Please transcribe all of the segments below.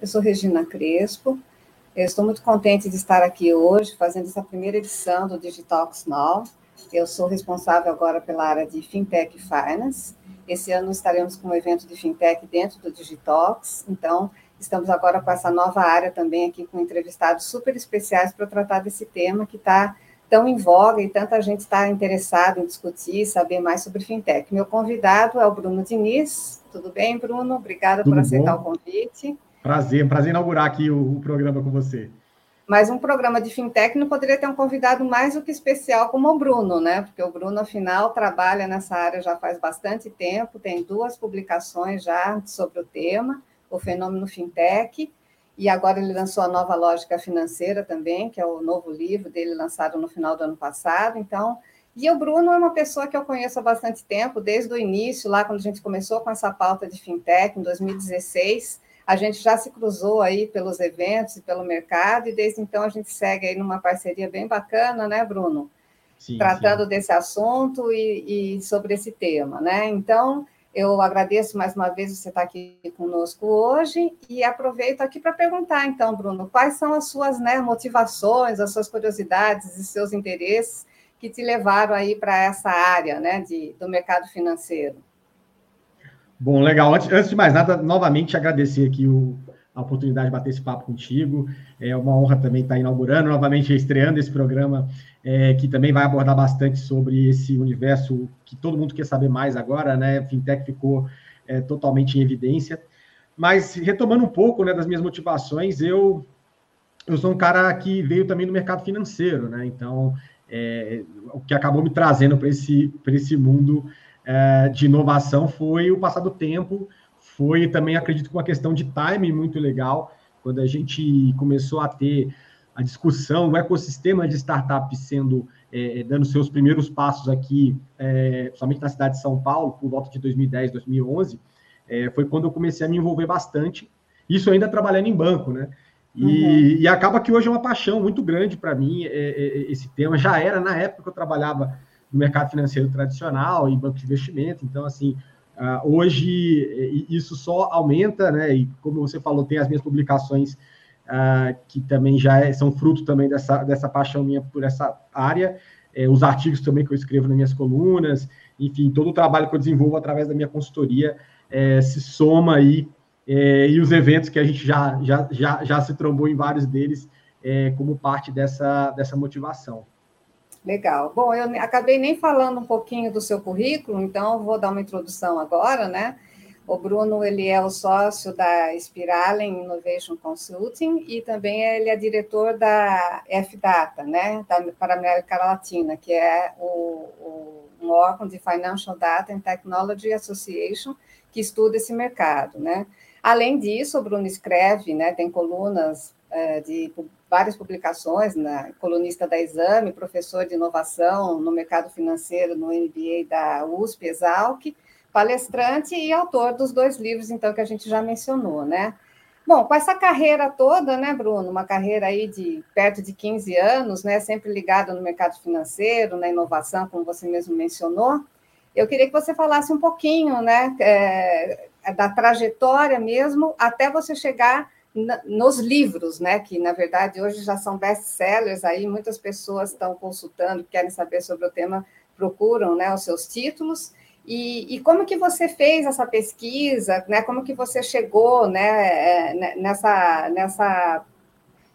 eu sou Regina Crespo, eu estou muito contente de estar aqui hoje fazendo essa primeira edição do Digitalks Now. Eu sou responsável agora pela área de Fintech Finance. Esse ano estaremos com um evento de Fintech dentro do Digitalks, então estamos agora com essa nova área também aqui com entrevistados super especiais para tratar desse tema que está tão em voga e tanta gente está interessada em discutir, saber mais sobre fintech. Meu convidado é o Bruno Diniz. Tudo bem, Bruno? Obrigada Tudo por aceitar bom? o convite. Prazer, prazer inaugurar aqui o, o, programa com você. Mas um programa de fintech não poderia ter um convidado mais do que especial como o Bruno, né? Porque o Bruno, afinal, trabalha nessa área já faz bastante tempo, tem duas publicações já sobre o tema, o fenômeno fintech, e agora ele lançou a nova lógica financeira também, que é o novo livro dele lançado no final do ano passado. Então, e o Bruno é uma pessoa que eu conheço há bastante tempo, desde o início, lá quando a gente começou com essa pauta de fintech em 2016. A gente já se cruzou aí pelos eventos e pelo mercado, e desde então a gente segue aí numa parceria bem bacana, né, Bruno? Sim, Tratando sim. desse assunto e, e sobre esse tema, né? Então, eu agradeço mais uma vez você estar aqui conosco hoje e aproveito aqui para perguntar, então, Bruno, quais são as suas né, motivações, as suas curiosidades e seus interesses que te levaram aí para essa área né, de, do mercado financeiro? Bom, legal. Antes, antes de mais nada, novamente agradecer aqui o, a oportunidade de bater esse papo contigo. É uma honra também estar inaugurando, novamente estreando esse programa é, que também vai abordar bastante sobre esse universo que todo mundo quer saber mais agora, né? Fintech ficou é, totalmente em evidência. Mas retomando um pouco né, das minhas motivações, eu, eu sou um cara que veio também do mercado financeiro, né? Então, é, o que acabou me trazendo para esse, esse mundo é, de inovação foi o passar do tempo, foi também, acredito, com uma questão de timing muito legal, quando a gente começou a ter a discussão, o ecossistema de startups sendo é, é, dando seus primeiros passos aqui, é, somente na cidade de São Paulo, por volta de 2010, 2011, é, foi quando eu comecei a me envolver bastante. Isso ainda trabalhando em banco, né? E, uhum. e acaba que hoje é uma paixão muito grande para mim é, é, esse tema. Já era na época que eu trabalhava no mercado financeiro tradicional, em banco de investimento. Então, assim, uh, hoje isso só aumenta, né? E como você falou, tem as minhas publicações uh, que também já é, são fruto também dessa, dessa paixão minha por essa área, é, os artigos também que eu escrevo nas minhas colunas, enfim, todo o trabalho que eu desenvolvo através da minha consultoria é, se soma aí, e os eventos que a gente já, já, já, já se trombou em vários deles como parte dessa, dessa motivação. Legal. Bom, eu acabei nem falando um pouquinho do seu currículo, então vou dar uma introdução agora, né? O Bruno ele é o sócio da Spiralen Innovation Consulting e também ele é diretor da FData, né, da, para a América Latina, que é o, o, um órgão de Financial Data and Technology Association que estuda esse mercado, né. Além disso, o Bruno escreve, né, tem colunas é, de várias publicações, né, colunista da Exame, professor de inovação no mercado financeiro no MBA da USP, Exalc, palestrante e autor dos dois livros, então, que a gente já mencionou, né? Bom, com essa carreira toda, né, Bruno, uma carreira aí de perto de 15 anos, né, sempre ligada no mercado financeiro, na inovação, como você mesmo mencionou, eu queria que você falasse um pouquinho, né, é, da trajetória mesmo, até você chegar nos livros, né, que na verdade hoje já são best-sellers aí, muitas pessoas estão consultando, querem saber sobre o tema, procuram, né, os seus títulos, e, e, como que você fez essa pesquisa, né? Como que você chegou, né, é, né, nessa, nessa,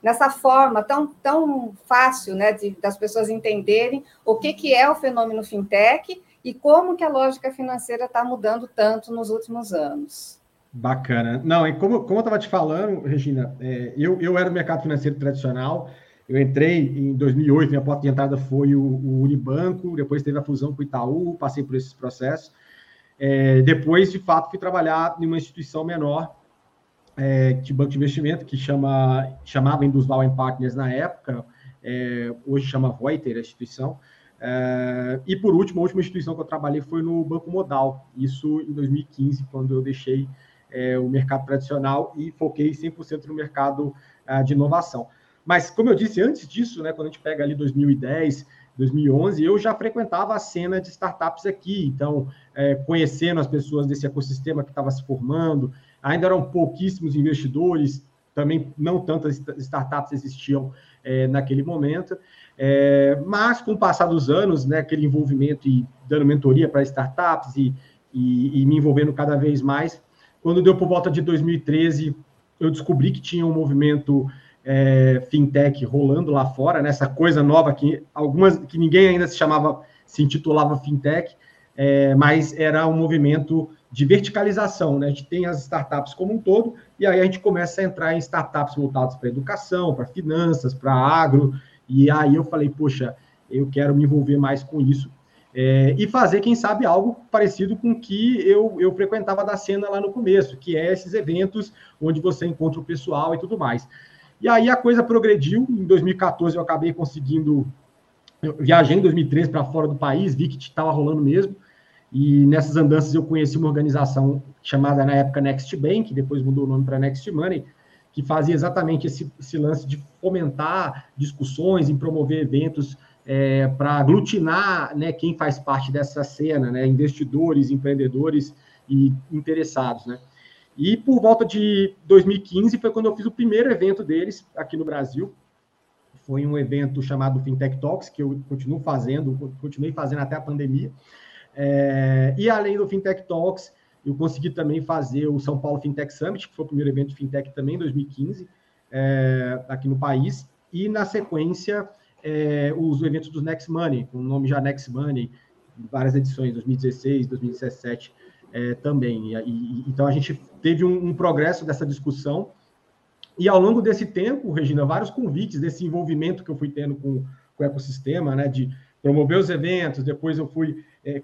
nessa forma tão, tão fácil, né, de, das pessoas entenderem o que, que é o fenômeno fintech e como que a lógica financeira está mudando tanto nos últimos anos? Bacana. Não, e como, como eu estava te falando, Regina, é, eu, eu era no mercado financeiro tradicional, eu entrei em 2008, minha porta de entrada foi o, o Unibanco, depois teve a fusão com o Itaú, passei por esses processos. É, depois, de fato, fui trabalhar em uma instituição menor é, de banco de investimento, que chama, chamava Indusval Partners na época, é, hoje chama Reuter, a instituição. É, e, por último, a última instituição que eu trabalhei foi no Banco Modal, isso em 2015, quando eu deixei é, o mercado tradicional e foquei 100% no mercado uh, de inovação. Mas, como eu disse antes disso, né, quando a gente pega ali 2010, 2011, eu já frequentava a cena de startups aqui, então, é, conhecendo as pessoas desse ecossistema que estava se formando, ainda eram pouquíssimos investidores, também não tantas startups existiam é, naquele momento. É, mas com o passar dos anos, né, aquele envolvimento e dando mentoria para startups e, e, e, me envolvendo cada vez mais, quando deu por volta de 2013, eu descobri que tinha um movimento é, fintech rolando lá fora, nessa né, coisa nova que algumas que ninguém ainda se chamava, se intitulava fintech, é, mas era um movimento de verticalização, né? A gente tem as startups como um todo, e aí a gente começa a entrar em startups voltadas para educação, para finanças, para agro, e aí eu falei, poxa, eu quero me envolver mais com isso. É, e fazer, quem sabe, algo parecido com o que eu, eu frequentava da cena lá no começo, que é esses eventos onde você encontra o pessoal e tudo mais. E aí a coisa progrediu. Em 2014 eu acabei conseguindo. Viajei em 2013 para fora do país, vi que estava rolando mesmo. E nessas andanças eu conheci uma organização chamada na época Next Bank, depois mudou o nome para Next Money, que fazia exatamente esse, esse lance de fomentar discussões, em promover eventos é, para aglutinar né, quem faz parte dessa cena, né, investidores, empreendedores e interessados. Né. E por volta de 2015 foi quando eu fiz o primeiro evento deles aqui no Brasil. Foi um evento chamado Fintech Talks, que eu continuo fazendo, continuei fazendo até a pandemia. É, e além do Fintech Talks, eu consegui também fazer o São Paulo Fintech Summit, que foi o primeiro evento fintech também em 2015, é, aqui no país. E na sequência, é, os eventos do Next Money, com o nome já Next Money, várias edições, 2016, 2017 é, também. E, e, então a gente teve um, um progresso dessa discussão. E ao longo desse tempo, Regina, vários convites desse envolvimento que eu fui tendo com, com o ecossistema, né, de promover os eventos, depois eu fui é,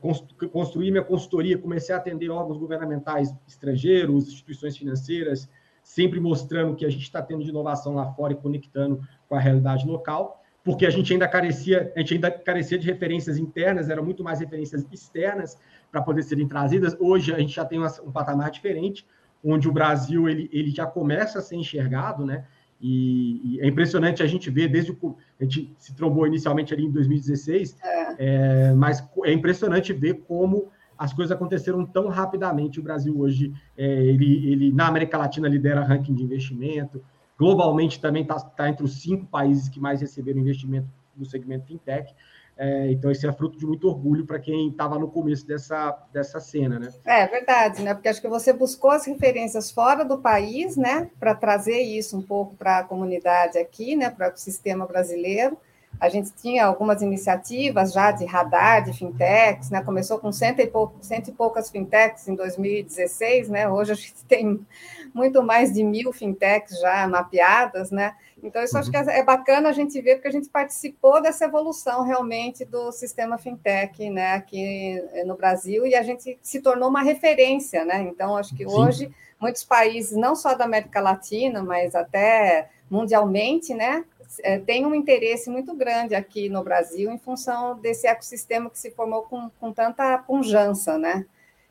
construir minha consultoria, comecei a atender órgãos governamentais estrangeiros, instituições financeiras, sempre mostrando que a gente está tendo de inovação lá fora e conectando com a realidade local, porque a gente ainda carecia, a gente ainda carecia de referências internas, eram muito mais referências externas para poder serem trazidas. Hoje a gente já tem um patamar diferente, onde o Brasil ele, ele já começa a ser enxergado, né? E, e, é impressionante a gente ver desde o. A gente se trombou inicialmente ali em 2016, é. É, mas é impressionante ver como as coisas aconteceram tão rapidamente. O Brasil hoje, é, ele, ele na América Latina lidera ranking de investimento, globalmente também está tá entre os cinco países que mais receberam investimento no segmento fintech. É, então, esse é fruto de muito orgulho para quem estava no começo dessa, dessa cena, né? É verdade, né? Porque acho que você buscou as referências fora do país, né? Para trazer isso um pouco para a comunidade aqui, né? Para o sistema brasileiro. A gente tinha algumas iniciativas já de radar de fintechs, né? Começou com cento e, pou, cento e poucas fintechs em 2016, né? Hoje a gente tem muito mais de mil fintechs já mapeadas, né? Então, isso uhum. acho que é, bacana a gente ver, porque a gente participou dessa evolução realmente do sistema fintech, né, aqui no Brasil, e a gente se tornou uma referência, né? Então, acho que Sim. hoje muitos países, não só da América Latina, mas até mundialmente, né, é, tem um interesse muito grande aqui no Brasil em função desse ecossistema que se formou com, com tanta pujança, né?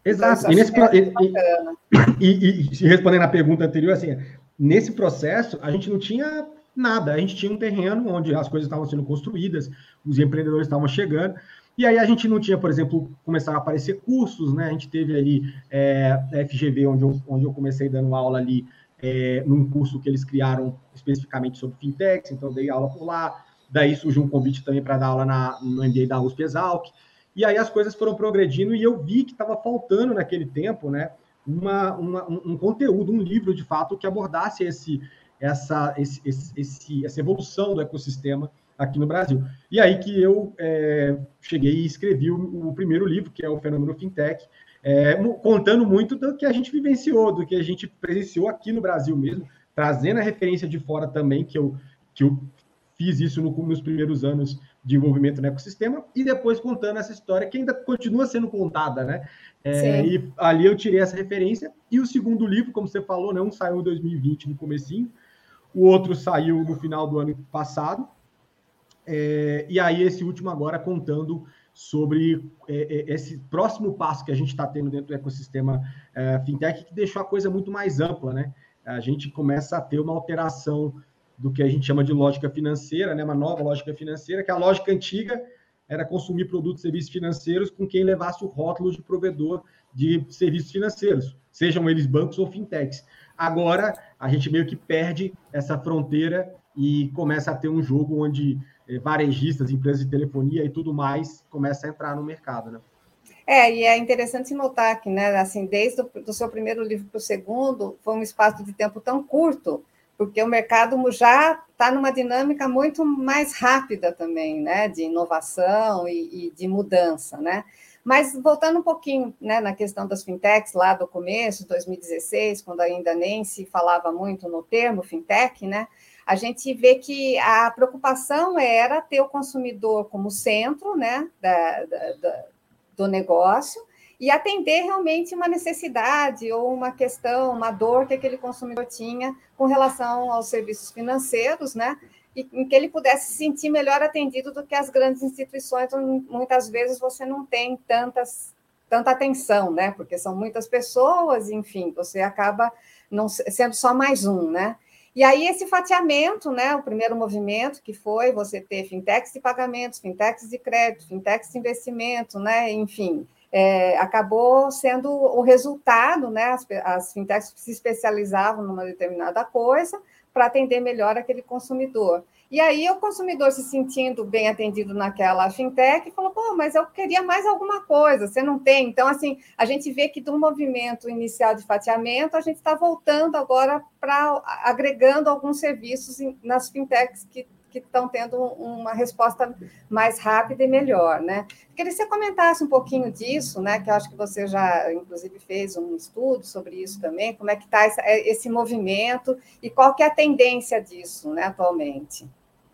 Exato. Então, e, nesse, é e, e, e, respondendo à pergunta anterior, assim, nesse processo, a gente não tinha nada, a gente tinha um terreno onde as coisas estavam sendo construídas, os empreendedores estavam chegando, e aí a gente não tinha, por exemplo, começaram a aparecer cursos, né? A gente teve ali é, a FGV, onde eu, onde eu comecei dando aula ali é, num curso que eles criaram especificamente sobre fintechs, então dei aula por lá. Daí surgiu um convite também para dar aula na, no MBA da USP Exalc. E aí as coisas foram progredindo e eu vi que estava faltando naquele tempo, né, uma, uma, um conteúdo, um livro de fato que abordasse esse, essa, esse, esse, essa evolução do ecossistema aqui no Brasil. E aí que eu é, cheguei e escrevi o, o, primeiro livro, que é o Fenômeno Fintech, é, contando muito do que a gente vivenciou, do que a gente presenciou aqui no Brasil mesmo, trazendo a referência de fora também, que eu, que eu fiz isso no, nos primeiros anos de envolvimento no ecossistema, e depois contando essa história que ainda continua sendo contada, né? É, e ali eu tirei essa referência. E o segundo livro, como você falou, não né, saiu em 2020, no comecinho, o outro saiu no final do ano passado, é, e aí esse último agora contando sobre é, é, esse próximo passo que a gente está tendo dentro do ecossistema é, fintech, que deixou a coisa muito mais ampla, né? A gente começa a ter uma alteração do que a gente chama de lógica financeira, né? Uma nova lógica financeira, que a lógica antiga era consumir produtos e serviços financeiros com quem levasse o rótulo de provedor de serviços financeiros, sejam eles bancos ou fintechs. Agora, a gente meio que perde essa fronteira e começa a ter um jogo onde varejistas, empresas de telefonia e tudo mais começa a entrar no mercado, né? É, e é interessante notar que, né, assim, desde o do seu primeiro livro para o segundo, foi um espaço de tempo tão curto, porque o mercado já está numa dinâmica muito mais rápida também, né, de inovação e, e, de mudança, né? Mas voltando um pouquinho, né, na questão das fintechs lá do começo, 2016, quando ainda nem se falava muito no termo fintech, né? A gente vê que a preocupação era ter o consumidor como centro, né, da, da, da do negócio e atender realmente uma necessidade ou uma questão, uma dor que aquele consumidor tinha com relação aos serviços financeiros, né? E em que ele pudesse se sentir melhor atendido do que as grandes instituições, onde muitas vezes você não tem tantas, tanta atenção, né? Porque são muitas pessoas, enfim, você acaba não sendo só mais um, né? E aí, esse fatiamento, né, o primeiro movimento, que foi você ter fintechs de pagamentos, fintechs de crédito, fintechs de investimento, né, enfim, é, acabou sendo o resultado, né, as, as fintechs se especializavam numa determinada coisa para atender melhor aquele consumidor. E aí o consumidor se sentindo bem atendido naquela fintech falou, pô, mas eu queria mais alguma coisa, você não tem? Então, assim, a gente vê que do movimento inicial de fatiamento, a gente está voltando agora para agregando alguns serviços nas fintechs que que estão tendo uma resposta mais rápida e melhor, né? Queria que você comentasse um pouquinho disso, né? Que eu acho que você já, inclusive, fez um estudo sobre isso também, como é que está esse movimento e qual que é a tendência disso, né, atualmente.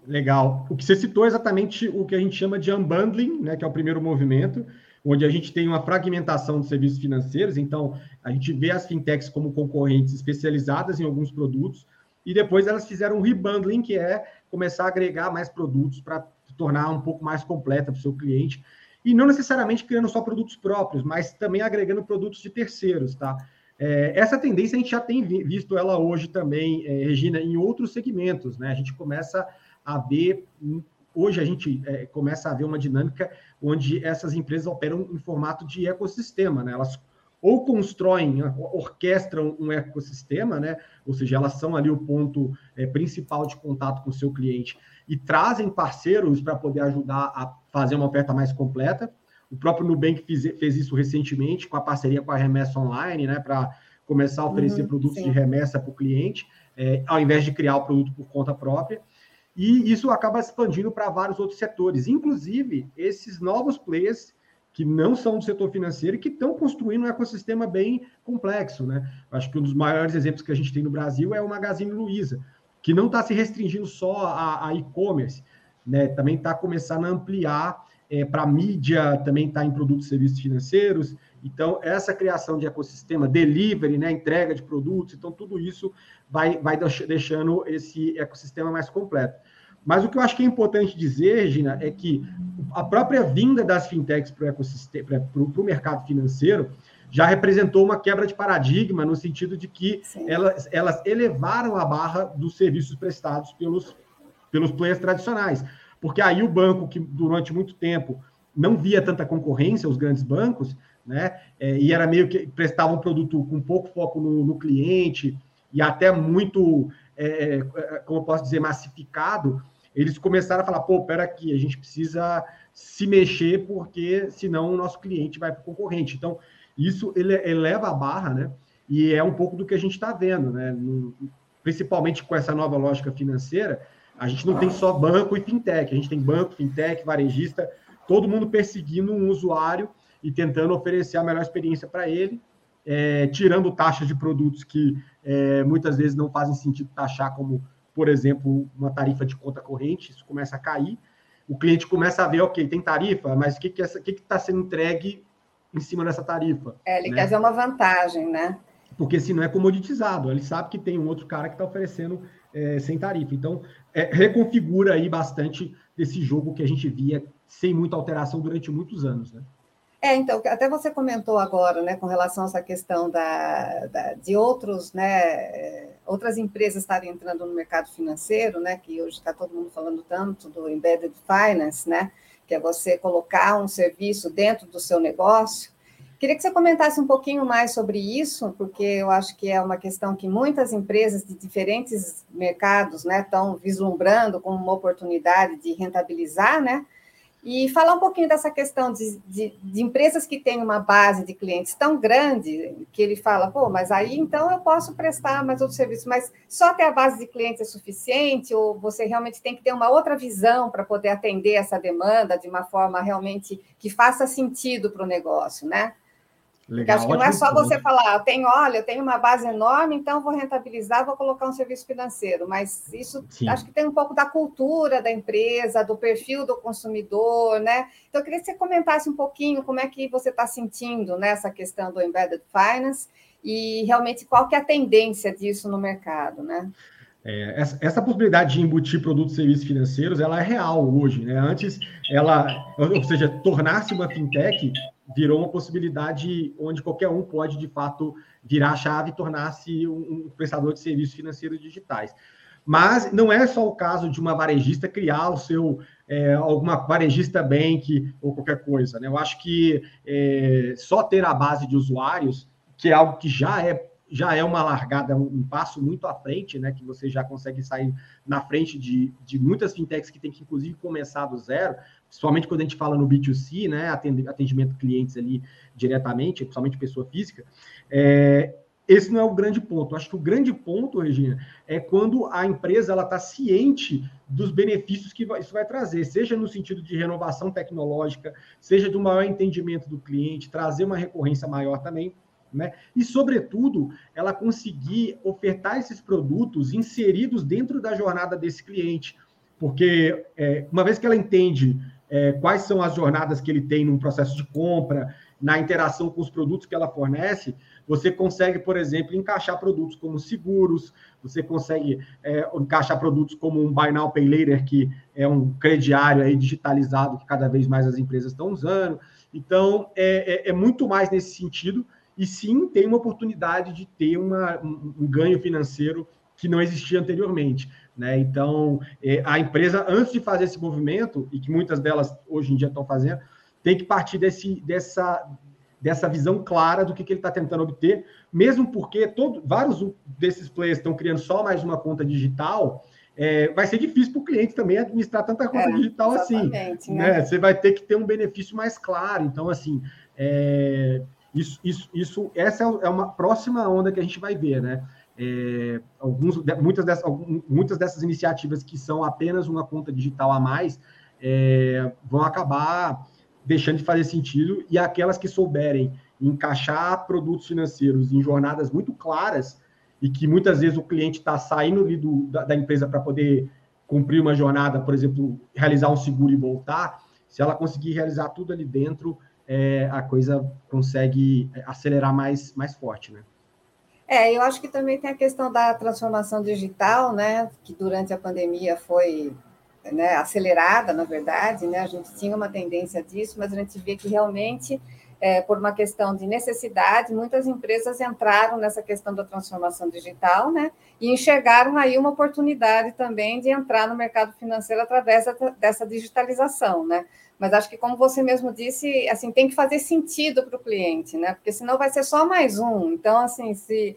Legal. O que você citou é exatamente o que a gente chama de unbundling, né, que é o primeiro movimento, onde a gente tem uma fragmentação de serviços financeiros. Então, a gente vê as fintechs como concorrentes especializadas em alguns produtos, e depois elas fizeram um rebundling, que é começar a agregar mais produtos para tornar um pouco mais completa para o seu cliente. E não necessariamente criando só produtos próprios, mas também agregando produtos de terceiros, tá? É, essa tendência a gente já tem visto ela hoje também, é, Regina, em outros segmentos, né? A gente começa a ver, hoje a gente é, começa a ver uma dinâmica onde essas empresas operam em formato de ecossistema, né? Elas ou constroem, orquestram um ecossistema, né? Ou seja, elas são ali o ponto é, principal de contato com o seu cliente e trazem parceiros para poder ajudar a fazer uma oferta mais completa. O próprio Nubank fez, fez isso recentemente com a parceria com a Remessa Online, né? Para começar a oferecer uhum, produtos sim. de remessa para o cliente, é, ao invés de criar o produto por conta própria. E isso acaba expandindo para vários outros setores, inclusive esses novos players que não são do setor financeiro e que estão construindo um ecossistema bem complexo, né? Acho que um dos maiores exemplos que a gente tem no Brasil é o Magazine Luiza, que não está se restringindo só a, a e-commerce, né? Também está começando a ampliar é, para mídia, também está em produtos e serviços financeiros. Então, essa criação de ecossistema, delivery, né, entrega de produtos, então tudo isso vai, vai deixando esse ecossistema mais completo. Mas o que eu acho que é importante dizer, Regina, é que a própria vinda das fintechs para o ecossistema, para o mercado financeiro, já representou uma quebra de paradigma, no sentido de que elas, elas elevaram a barra dos serviços prestados pelos, pelos players tradicionais. Porque aí o banco, que durante muito tempo não via tanta concorrência, os grandes bancos, né, é, e era meio que prestava um produto com pouco foco no, no cliente e até muito, é, é como eu posso dizer, massificado, eles começaram a falar, pô, pera aqui, a gente precisa se mexer, porque senão o nosso cliente vai para o concorrente. Então, isso ele eleva a barra, né? E é um pouco do que a gente está vendo, né? Principalmente com essa nova lógica financeira, a gente não tem só banco e fintech, a gente tem banco, fintech, varejista, todo mundo perseguindo um usuário e tentando oferecer a melhor experiência para ele, é, tirando taxas de produtos que é, muitas vezes não fazem sentido taxar como por exemplo, uma tarifa de conta corrente, isso começa a cair, o cliente começa a ver, ok, tem tarifa, mas o que que que está sendo entregue em cima dessa tarifa? É, ele né? quer ver uma vantagem, né? Porque se não é comoditizado, ele sabe que tem um outro cara que está oferecendo é, sem tarifa. Então, é, reconfigura aí bastante desse jogo que a gente via sem muita alteração durante muitos anos, né? É, então, até você comentou agora, né, com relação a essa questão da, da, de outros, né, outras empresas estarem entrando no mercado financeiro, né, que hoje está todo mundo falando tanto do embedded finance, né, que é você colocar um serviço dentro do seu negócio. Queria que você comentasse um pouquinho mais sobre isso, porque eu acho que é uma questão que muitas empresas de diferentes mercados né, estão vislumbrando como uma oportunidade de rentabilizar, né? E falar um pouquinho dessa questão de, de, de, empresas que têm uma base de clientes tão grande que ele fala, pô, mas aí então eu posso prestar mais outros serviços, mas só ter a base de clientes é suficiente, ou você realmente tem que ter uma outra visão para poder atender essa demanda de uma forma realmente que faça sentido para o negócio, né? Legal, acho que não é só você falar, eu tenho, olha, eu tenho uma base enorme, então vou rentabilizar, vou colocar um serviço financeiro. Mas isso Sim. acho que tem um pouco da cultura da empresa, do perfil do consumidor, né? Então, eu queria que você comentasse um pouquinho como é que você está sentindo nessa né, questão do embedded finance e realmente qual que é a tendência disso no mercado, né? É, essa, essa, possibilidade de embutir produtos e serviços financeiros, ela é real hoje, né? Antes, ela, ou seja, tornar-se uma fintech virou uma possibilidade onde qualquer um pode, de fato, virar a chave e tornar-se um, um prestador de serviços financeiros digitais. Mas não é só o caso de uma varejista criar o seu é, alguma varejista bank ou qualquer coisa. Né? Eu acho que é, só ter a base de usuários, que é algo que já é já é uma largada, um, um, passo muito à frente, né? Que você já consegue sair na frente de, de muitas fintechs que tem que, inclusive, começar do zero, principalmente quando a gente fala no B2C, né? Atendimento clientes ali diretamente, principalmente pessoa física. É, esse não é o grande ponto. Acho que o grande ponto, Regina, é quando a empresa ela está ciente dos benefícios que isso vai trazer, seja no sentido de renovação tecnológica, seja do maior entendimento do cliente, trazer uma recorrência maior também. Né? E, sobretudo, ela conseguir ofertar esses produtos inseridos dentro da jornada desse cliente. Porque, é, uma vez que ela entende é, quais são as jornadas que ele tem no processo de compra, na interação com os produtos que ela fornece, você consegue, por exemplo, encaixar produtos como seguros, você consegue é, encaixar produtos como um Buy Now Pay Later, que é um crediário aí digitalizado que cada vez mais as empresas estão usando. Então, é, é, é muito mais nesse sentido e sim tem uma oportunidade de ter uma, um, um ganho financeiro que não existia anteriormente. Né? Então, é, a empresa, antes de fazer esse movimento, e que muitas delas hoje em dia estão fazendo, tem que partir desse, dessa, dessa visão clara do que, que ele está tentando obter, mesmo porque todo, vários desses players estão criando só mais uma conta digital, é, vai ser difícil para o cliente também administrar tanta conta é, digital assim. Né? né? Você vai ter que ter um benefício mais claro. Então, assim, é, isso, isso, isso, essa é uma próxima onda que a gente vai ver, né? É, alguns, muitas, dessas, muitas dessas iniciativas que são apenas uma conta digital a mais é, vão acabar deixando de fazer sentido e aquelas que souberem encaixar produtos financeiros em jornadas muito claras e que muitas vezes o cliente está saindo do, da, da empresa para poder cumprir uma jornada, por exemplo, realizar um seguro e voltar, se ela conseguir realizar tudo ali dentro, é, a coisa consegue acelerar mais, mais forte, né? É, eu acho que também tem a questão da transformação digital, né? Que durante a pandemia foi né, acelerada, na verdade, né? A gente tinha uma tendência disso, mas a gente vê que realmente, é, por uma questão de necessidade, muitas empresas entraram nessa questão da transformação digital, né? E enxergaram aí uma oportunidade também de entrar no mercado financeiro através dessa digitalização, né? Mas acho que, como você mesmo disse, assim, tem que fazer sentido para o cliente, né? Porque senão vai ser só mais um. Então, assim, se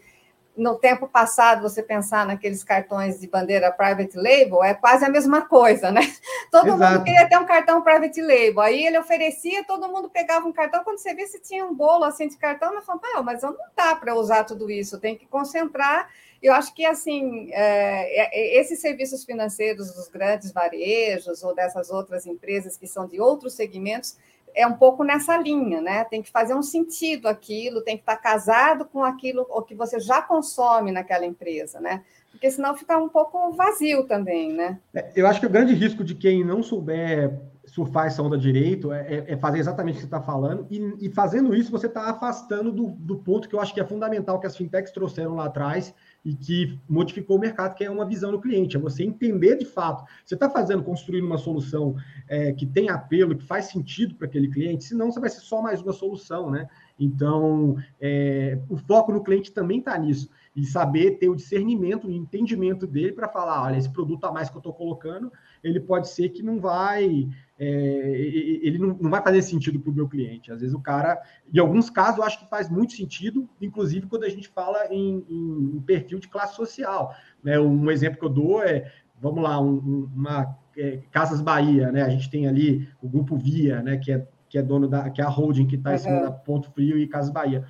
no tempo passado você pensar naqueles cartões de bandeira private label, é quase a mesma coisa, né? Todo Exato. mundo queria ter um cartão private label. Aí ele oferecia, todo mundo pegava um cartão. Quando você vê se tinha um bolo assim de cartão, eu falava, mas eu não dá para usar tudo isso, tem que concentrar eu acho que assim é, é, é, esses serviços financeiros dos grandes varejos ou dessas outras empresas que são de outros segmentos é um pouco nessa linha, né? Tem que fazer um sentido aquilo, tem que estar casado com aquilo o que você já consome naquela empresa, né? Porque senão fica um pouco vazio também, né? É, eu acho que o grande risco de quem não souber surfar essa onda direito é, é fazer exatamente o que você está falando, e, e, fazendo isso você está afastando do, do ponto que eu acho que é fundamental que as fintechs trouxeram lá atrás, e que modificou o mercado, que é uma visão do cliente, é você entender de fato. Você está fazendo, construindo uma solução é, que tem apelo, que faz sentido para aquele cliente, senão você vai ser só mais uma solução, né? Então, é, o foco no cliente também está nisso. E saber ter o discernimento, o entendimento dele para falar, olha, esse produto a mais que eu estou colocando, ele pode ser que não vai, é, ele não, não vai fazer sentido para o meu cliente. Às vezes o cara, em alguns casos, eu acho que faz muito sentido, inclusive quando a gente fala em, em, perfil de classe social. Né? Um exemplo que eu dou é, vamos lá, um, uma é, Casas Bahia, né? A gente tem ali o grupo Via, né? Que é, que é dono da, que é a holding que está em cima da Ponto Frio e Casas Bahia.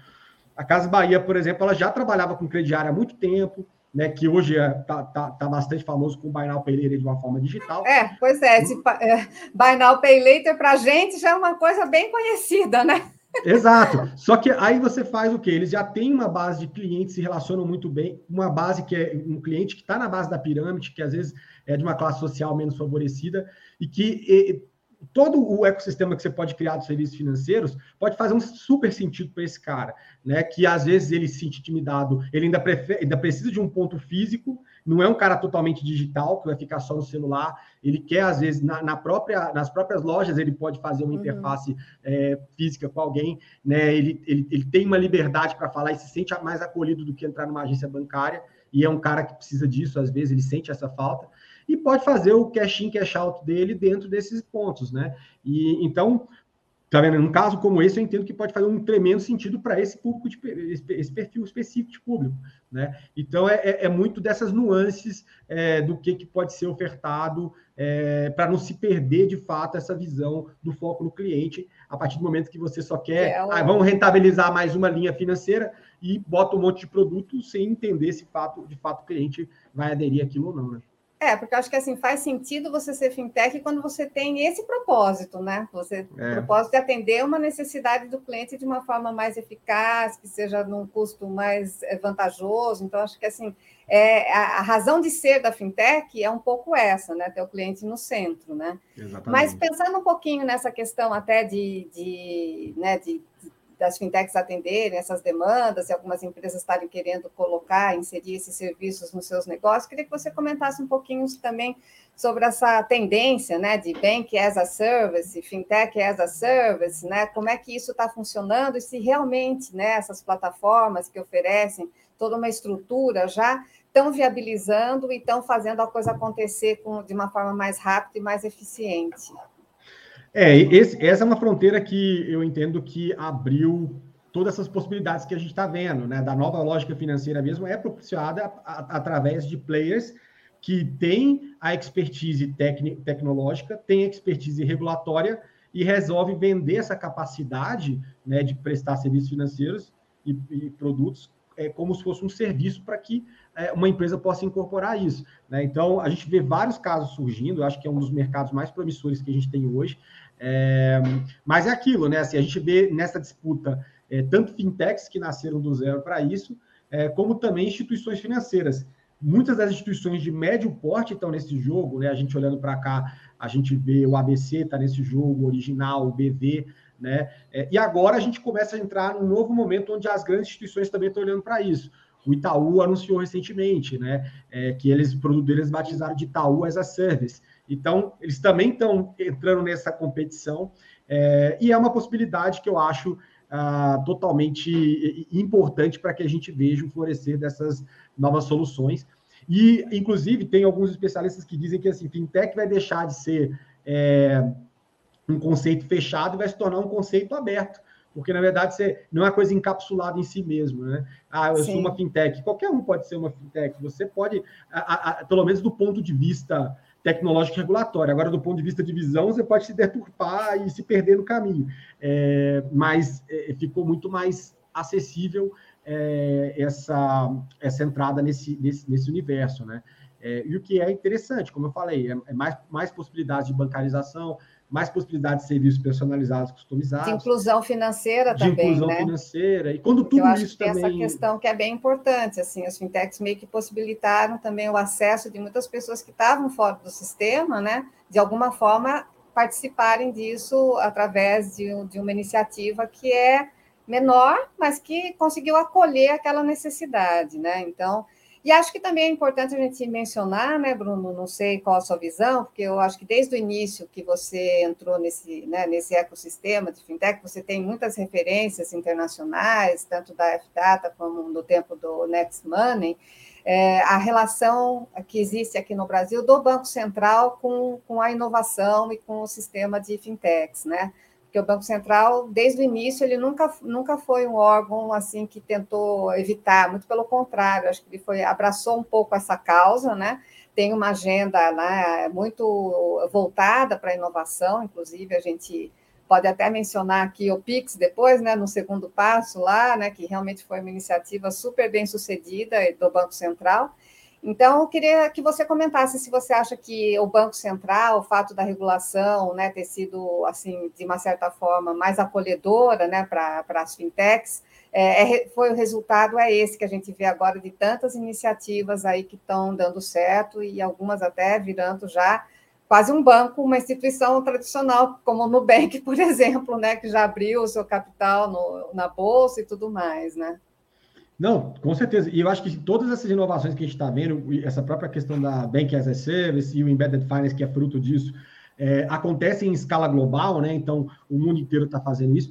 A Casa Bahia, por exemplo, ela já trabalhava com crediário há muito tempo, né, que hoje está é, tá, tá, bastante famoso com o Buy Now Pay Later de uma forma digital. É, pois é, esse, é, Buy Now Pay Later para a gente já é uma coisa bem conhecida, né? Exato. Só que aí você faz o quê? Eles já têm uma base de clientes, se relacionam muito bem, uma base que é um cliente que está na base da pirâmide, que às vezes é de uma classe social menos favorecida, e que todo o ecossistema que você pode criar dos serviços financeiros pode fazer um super sentido para esse cara, né? Que às vezes ele se sente intimidado, ele ainda, prefere, ainda precisa de um ponto físico, não é um cara totalmente digital que vai ficar só no celular. Ele quer às vezes na, na própria, nas próprias lojas ele pode fazer uma uhum. interface é, física com alguém, né? Ele, ele, ele tem uma liberdade para falar e se sente mais acolhido do que entrar numa agência bancária. E é um cara que precisa disso, às vezes ele sente essa falta e pode fazer o cash in, cash out dele dentro desses pontos, né? E então, tá vendo? Num caso como esse, eu entendo que pode fazer um tremendo sentido para esse público, de, esse perfil específico de público, né? Então, é, é, é muito dessas nuances é, do que, que pode ser ofertado é, para não se perder de fato essa visão do foco no cliente a partir do momento que você só quer, é, ah, vamos rentabilizar mais uma linha financeira e bota um monte de produto sem entender se fato, de fato o cliente vai aderir aquilo ou não, né? É, porque eu acho que assim faz sentido você ser fintech quando você tem esse propósito, né? Você é. propósito de atender uma necessidade do cliente de uma forma mais eficaz, que seja num custo mais eh, vantajoso. Então, acho que assim é, a, a razão de ser da fintech é um pouco essa, né? Ter o cliente no centro, né? Exatamente. Mas pensando um pouquinho nessa questão até de, de, né, de das fintechs atenderem essas demandas e algumas empresas estarem querendo colocar, inserir esses serviços nos seus negócios. Queria que você comentasse um pouquinho também sobre essa tendência né, de Bank as a Service, Fintech as a Service, né, como é que isso está funcionando e se realmente né, essas plataformas que oferecem toda uma estrutura já estão viabilizando e estão fazendo a coisa acontecer com, de uma forma mais rápida e mais eficiente. É, esse, essa é uma fronteira que eu entendo que abriu todas essas possibilidades que a gente está vendo, né? Da nova lógica financeira mesmo, é propiciada a, a, através de players que têm a expertise tecnológica, têm expertise regulatória e resolve vender essa capacidade né, de prestar serviços financeiros e, e produtos é, como se fosse um serviço para que é, uma empresa possa incorporar isso. Né? Então, a gente vê vários casos surgindo, acho que é um dos mercados mais promissores que a gente tem hoje. É, mas é aquilo, né? Assim, a gente vê nessa disputa é, tanto fintechs que nasceram do zero para isso, é, como também instituições financeiras. Muitas das instituições de médio porte estão nesse jogo, né? A gente olhando para cá, a gente vê o ABC está nesse jogo, o original, o BV, né? É, e agora a gente começa a entrar num novo momento onde as grandes instituições também estão olhando para isso. O Itaú anunciou recentemente, né? É, que eles, o produto deles batizaram de Itaú as a Service. Então, eles também estão entrando nessa competição, é, e é uma possibilidade que eu acho ah, totalmente importante para que a gente veja o florescer dessas novas soluções. E, inclusive, tem alguns especialistas que dizem que assim, fintech vai deixar de ser é, um conceito fechado e vai se tornar um conceito aberto. Porque, na verdade, você não é uma coisa encapsulada em si mesmo, né? Ah, eu Sim. sou uma fintech. Qualquer um pode ser uma fintech. Você pode, a, a, pelo menos do ponto de vista tecnológico regulatório. Agora, do ponto de vista de visão, você pode se deturpar e se perder no caminho. É, mas é, ficou muito mais acessível é, essa, essa entrada nesse, nesse, nesse universo, né? É, e o que é interessante, como eu falei, é, é mais, mais possibilidades de bancarização, mais possibilidades de serviços personalizados, customizados. De inclusão financeira de também, inclusão né? financeira. E quando tudo eu acho isso que também... essa questão que é bem importante, assim, as fintechs meio que possibilitaram também o acesso de muitas pessoas que estavam fora do sistema, né? De alguma forma participarem disso através de, de uma iniciativa que é menor, mas que conseguiu acolher aquela necessidade, né? Então, E acho que também é importante a gente mencionar, né, Bruno, não sei qual a sua visão, porque eu acho que desde o início que você entrou nesse, né, nesse ecossistema de fintech, você tem muitas referências internacionais, tanto da F-Data como no tempo do Next Money, é, a relação que existe aqui no Brasil do Banco Central com, com a inovação e com o sistema de fintechs, né? Porque o Banco Central, desde o início, ele nunca, nunca foi um órgão assim que tentou evitar, muito pelo contrário, acho que ele foi abraçou um pouco essa causa, né? Tem uma agenda né, muito voltada para a inovação, inclusive a gente pode até mencionar aqui o Pix depois, né, no segundo passo lá, né, que realmente foi uma iniciativa super bem sucedida do Banco Central. Então, eu queria que você comentasse se você acha que o Banco Central, o fato da regulação né, ter sido, assim, de uma certa forma, mais acolhedora né, para as fintechs, é, é, foi o resultado, é esse que a gente vê agora de tantas iniciativas aí que estão dando certo e algumas até virando já quase um banco, uma instituição tradicional, como o Nubank, por exemplo, né, que já abriu o seu capital no, na bolsa e tudo mais, né? Não, com certeza. E eu acho que todas essas inovações que a gente está vendo, essa própria questão da Bank as a Service e o Embedded Finance, que é fruto disso, é, acontecem em escala global, né? Então, o mundo inteiro está fazendo isso.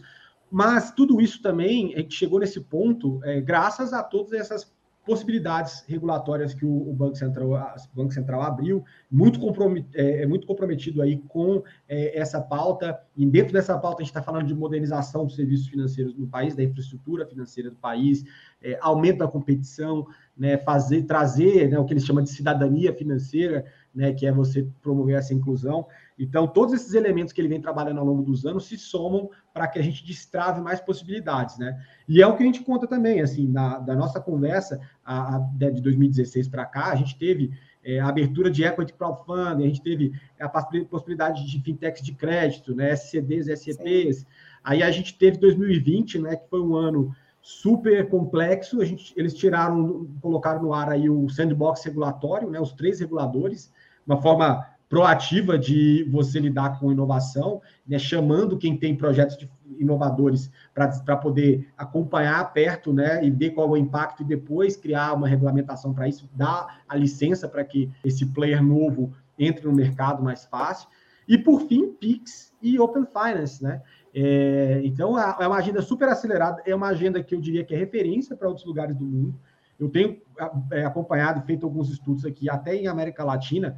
Mas tudo isso também, gente chegou nesse ponto é, graças a todas essas possibilidades regulatórias que o, Banco, Central, o Banco Central abriu, muito, compromet, é, é, muito comprometido aí com é, essa pauta, e dentro dessa pauta a gente está falando de modernização dos serviços financeiros no país, da infraestrutura financeira do país, é, aumento da competição, né, fazer, trazer né, o que eles chamam de cidadania financeira, né, que é você promover essa inclusão. Então, todos esses elementos que ele vem trabalhando ao longo dos anos se somam para que a gente destrave mais possibilidades, né? E é o que a gente conta também, assim, na, da nossa conversa a, a, de 2016 para cá, a gente teve é, a abertura de equity crowdfunding, a gente teve a possibilidade de fintechs de crédito, né, SCDs, SCPs. Sim. Aí a gente teve 2020, né, que foi um ano super complexo. A gente, eles tiraram, colocaram no ar aí o sandbox regulatório, né, os três reguladores, uma forma proativa de você lidar com inovação, né, chamando quem tem projetos inovadores para poder acompanhar perto né, e ver qual é o impacto e depois criar uma regulamentação para isso, dar a licença para que esse player novo entre no mercado mais fácil. E, por fim, PIX e Open Finance. Né? É, então, é uma agenda super acelerada, é uma agenda que eu diria que é referência para outros lugares do mundo. Eu tenho é, acompanhado, feito alguns estudos aqui, até em América Latina,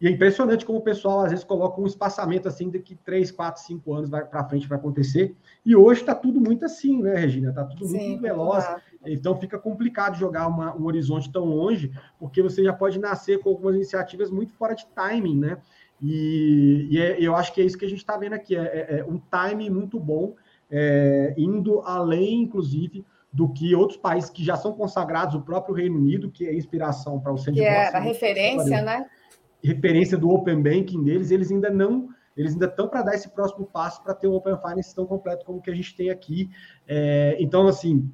e é impressionante como o pessoal às vezes coloca um espaçamento assim de que 3, 4, 5 anos para frente vai acontecer. E hoje está tudo muito assim, né, Regina? Está tudo Sim, muito veloz. Então fica complicado jogar uma, um horizonte tão longe, porque você já pode nascer com algumas iniciativas muito fora de timing, né? E, e é, eu acho que é isso que a gente está vendo aqui: é, é, é, um timing muito bom, é, indo além, inclusive, do que outros países que já são consagrados, o próprio Reino Unido, que é inspiração para o centro Que é a referência, né? Referência do Open Banking deles, eles ainda não eles ainda estão para dar esse próximo passo para ter um Open Finance tão completo como que a gente tem aqui. É, então, assim,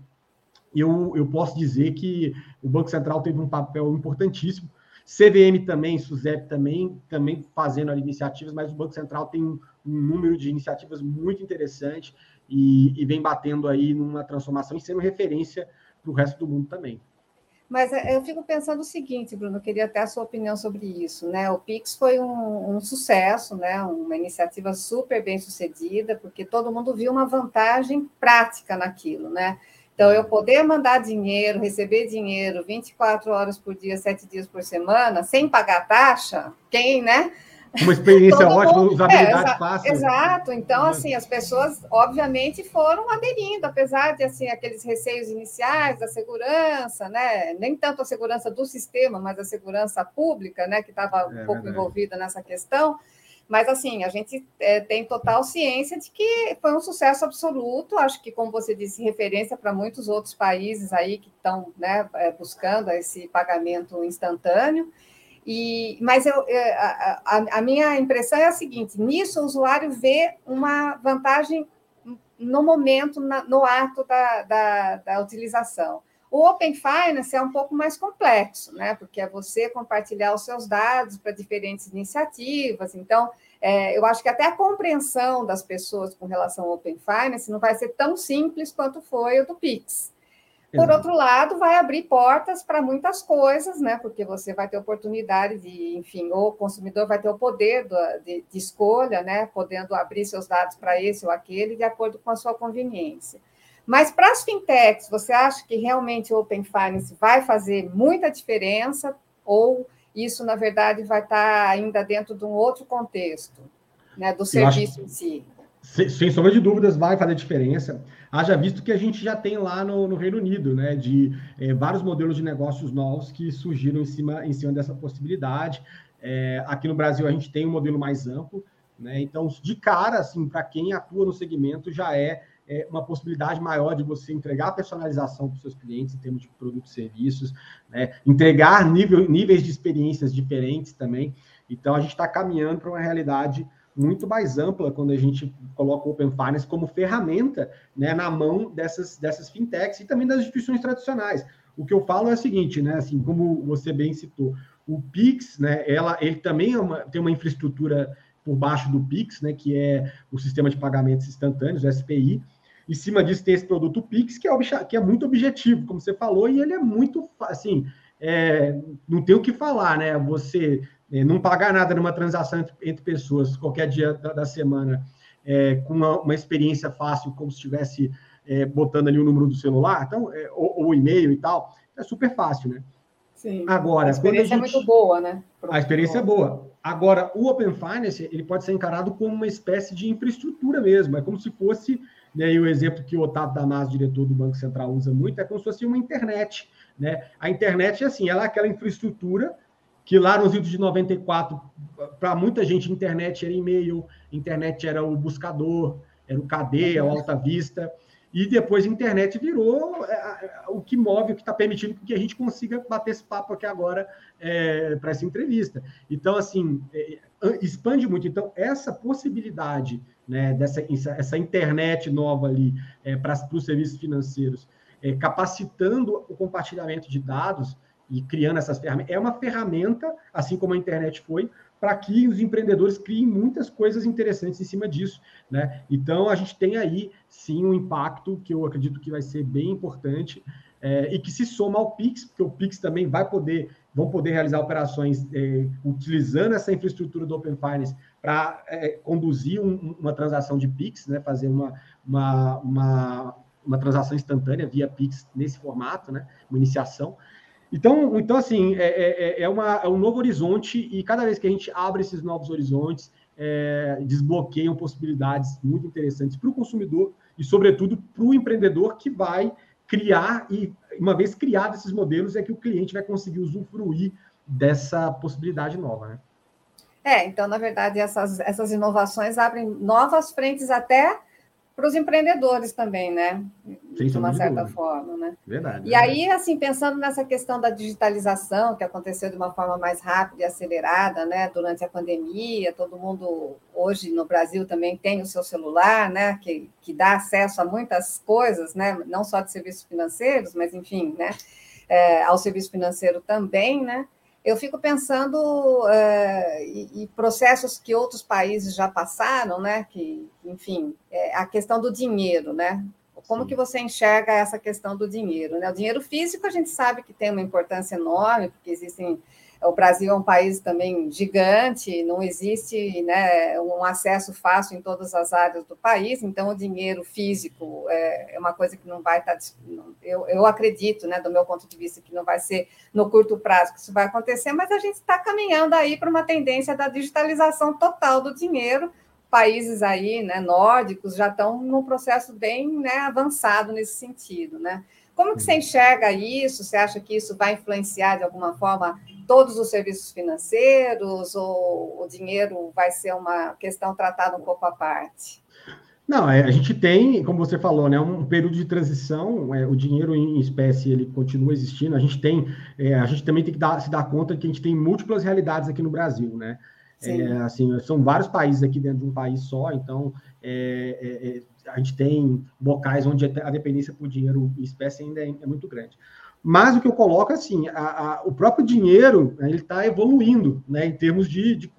eu, eu posso dizer que o Banco Central teve um papel importantíssimo. CVM também, SUSEP também, também fazendo iniciativas, mas o Banco Central tem um, um número de iniciativas muito interessante e, e vem batendo aí numa transformação e sendo referência para o resto do mundo também. Mas é, eu fico pensando o seguinte, Bruno, eu queria até a sua opinião sobre isso, né? O Pix foi um, um, sucesso, né? Uma iniciativa super bem sucedida, porque todo mundo viu uma vantagem prática naquilo, né? Então, eu poder mandar dinheiro, receber dinheiro 24 horas por dia, 7 dias por semana, sem pagar taxa, quem, né? Uma experiência ótima, mundo, usabilidade é, fácil. Exato. Então, assim, as pessoas, obviamente, foram aderindo, apesar de, assim, aqueles receios iniciais da segurança, né? Nem tanto a segurança do sistema, mas a segurança pública, né? Que estava um é, pouco verdade. envolvida nessa questão. Mas, assim, a gente é, tem total ciência de que foi um sucesso absoluto. Acho que, como você disse, referência para muitos outros países aí que estão né, é, buscando esse pagamento instantâneo. E, mas eu, a, a, a, minha impressão é a seguinte: nisso o usuário vê uma vantagem no momento, na, no ato da, da, da, utilização. O Open Finance é um pouco mais complexo, né? Porque é você compartilhar os seus dados para diferentes iniciativas. Então, é, eu acho que até a compreensão das pessoas com relação ao Open Finance não vai ser tão simples quanto foi o do Pix. Por Exato. outro lado, vai abrir portas para muitas coisas, né? Porque você vai ter oportunidade de, enfim, o consumidor vai ter o poder do, de, de, escolha, né? Podendo abrir seus dados para esse ou aquele, de acordo com a sua conveniência. Mas para as fintechs, você acha que realmente o Open Finance vai fazer muita diferença? Ou isso, na verdade, vai estar ainda dentro de um outro contexto, né? Do serviço em si? Sem sombra de dúvidas, vai fazer diferença. Haja visto que a gente já tem lá no, no Reino Unido, né, de é, vários modelos de negócios novos que surgiram em cima, em cima dessa possibilidade. É, aqui no Brasil, a gente tem um modelo mais amplo, né, então, de cara, assim, para quem atua no segmento, já é, é, uma possibilidade maior de você entregar personalização para os seus clientes em termos de produtos e serviços, né, entregar nível, níveis de experiências diferentes também. Então, a gente está caminhando para uma realidade muito mais ampla quando a gente coloca o Open Finance como ferramenta né, na mão dessas, dessas fintechs e também das instituições tradicionais. O que eu falo é o seguinte, né, assim, como você bem citou, o Pix, né, ela, ele também é uma, tem uma infraestrutura por baixo do Pix, né, que é o sistema de pagamentos instantâneos, o SPI. Em cima disso tem esse produto Pix, que é, que é muito objetivo, como você falou, e ele é muito, assim, é, não tem o que falar, né? Você não pagar nada numa transação entre, entre pessoas, qualquer dia da, da semana, é, com uma, uma, experiência fácil, como se estivesse é, botando ali o número do celular, então, é, ou, o e-mail e tal, é super fácil, né? Sim. Agora, a experiência a gente, é muito boa, né? A experiência é boa. Agora, o Open Finance ele pode ser encarado como uma espécie de infraestrutura mesmo. É como se fosse, né, e o exemplo que o Otávio Damasio, diretor do Banco Central, usa muito, é como se fosse uma internet. Né? A internet, assim, ela é aquela infraestrutura que lá nos idos de 94, para muita gente, internet era e-mail, internet era o buscador, era o Cadeia, o Alta Vista, e depois a internet virou é, é, o que move, o que está permitindo que a gente consiga bater esse papo aqui agora é, para essa entrevista. Então, assim, é, expande muito. Então, essa possibilidade né, dessa essa internet nova ali é, para os serviços financeiros, é, capacitando o compartilhamento de dados, e criando essas ferramentas. É uma ferramenta, assim como a internet foi, para que os empreendedores criem muitas coisas interessantes em cima disso, né? Então a gente tem aí sim um impacto que eu acredito que vai ser bem importante é, e que se soma ao Pix, porque o Pix também vai poder, vão poder realizar operações é, utilizando essa infraestrutura do Open Finance para é, conduzir um, uma transação de Pix, né? Fazer uma, uma, uma, uma transação instantânea via Pix nesse formato, né? Uma iniciação. Então, então assim, é, é, é, é, uma, é um novo horizonte e cada vez que a gente abre esses novos horizontes, é, desbloqueiam possibilidades muito interessantes para o consumidor e, sobretudo, para o empreendedor que vai criar e, uma vez criados esses modelos, é que o cliente vai conseguir usufruir dessa possibilidade nova, né? É, então, na verdade, essas, essas inovações abrem novas frentes até para os empreendedores também, né? Sim, de uma certa dúvida. forma, né? Verdade. E aí, assim, pensando nessa questão da digitalização, que aconteceu de uma forma mais rápida e acelerada, né? Durante a pandemia, todo mundo hoje no Brasil também tem o seu celular, né? Que, que dá acesso a muitas coisas, né? Não só de serviços financeiros, mas enfim, né? É, ao serviço financeiro também, né? Eu fico pensando uh, e, e, processos que outros países já passaram, né? Que, enfim, é a questão do dinheiro, né? Como Sim. que você enxerga essa questão do dinheiro? Né? O dinheiro físico a gente sabe que tem uma importância enorme, porque existem o Brasil é um país também gigante, não existe né, um acesso fácil em todas as áreas do país, então o dinheiro físico é, é uma coisa que não vai estar. Tá eu, eu acredito, né, do meu ponto de vista, que não vai ser no curto prazo que isso vai acontecer, mas a gente está caminhando aí para uma tendência da digitalização total do dinheiro. Países aí, né, nórdicos, já estão num processo bem né, avançado nesse sentido, né? Como que você enxerga isso? Você acha que isso vai influenciar de alguma forma todos os serviços financeiros ou o dinheiro vai ser uma questão tratada um pouco à parte? Não, é, a gente tem, como você falou, né, um período de transição. É, o dinheiro em espécie ele continua existindo. A gente tem, é, a gente também tem que dar, se dar conta que a gente tem múltiplas realidades aqui no Brasil, né? É, assim, são vários países aqui dentro de um país só. Então, é, é, a gente tem locais onde a dependência por dinheiro em espécie ainda é, muito grande. Mas o que eu coloco assim, a, a, o próprio dinheiro né, ele está evoluindo, né, em termos de, de,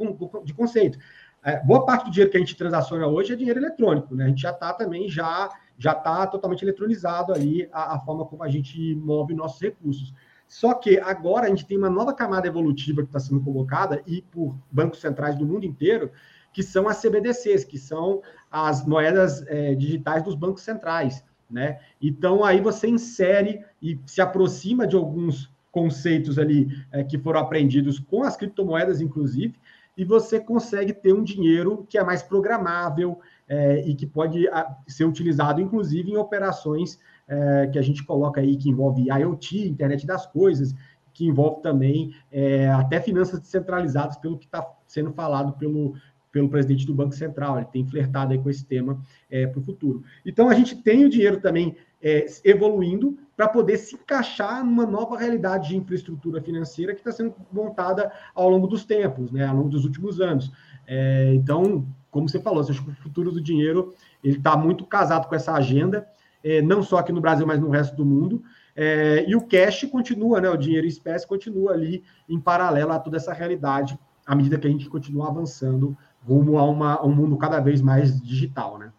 de conceito. É, boa parte do dinheiro que a gente transaciona hoje é dinheiro eletrônico, né? A gente já está também já já está totalmente eletronitzado ali a, a, forma como a gente move nossos recursos. Só que agora a gente tem uma nova camada evolutiva que está sendo colocada, e por bancos centrais do mundo inteiro, que são as CBDCs, que são as moedas é, digitais dos bancos centrais. Né? Então aí você insere e se aproxima de alguns conceitos ali é, que foram aprendidos com as criptomoedas, inclusive, e você consegue ter um dinheiro que é mais programável é, e que pode ser utilizado, inclusive, em operações é, que a gente coloca aí, que envolve IoT, internet das coisas, que envolve também é, até finanças descentralizadas, pelo que está sendo falado pelo, pelo presidente do Banco Central. Ele tem flertado aí com esse tema é, para o futuro. Então, a gente tem o dinheiro também é, evoluindo para poder se encaixar numa nova realidade de infraestrutura financeira que está sendo montada ao longo dos tempos, né, ao longo dos últimos anos. É, então, como você falou, acho que o futuro do dinheiro ele está muito casado com essa agenda, é, não só aqui no Brasil, mas no resto do mundo. É, e o cash continua, né, o dinheiro em espécie continua ali em paralelo a toda essa realidade, à medida que a gente continua avançando rumo a, uma, a um mundo cada vez mais digital, né?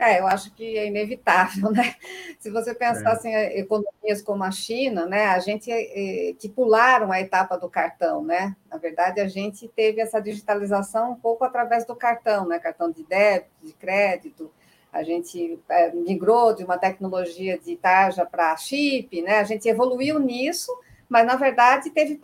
É, eu acho que é inevitável, né? Se você pensar é. assim, economias como a China, né, a gente é, que pularam a etapa do cartão, né? Na verdade, a gente teve essa digitalização um pouco através do cartão, né? Cartão de débito, de crédito. A gente é, migrou de uma tecnologia de tarja para chip, né? A gente evoluiu nisso mas na verdade teve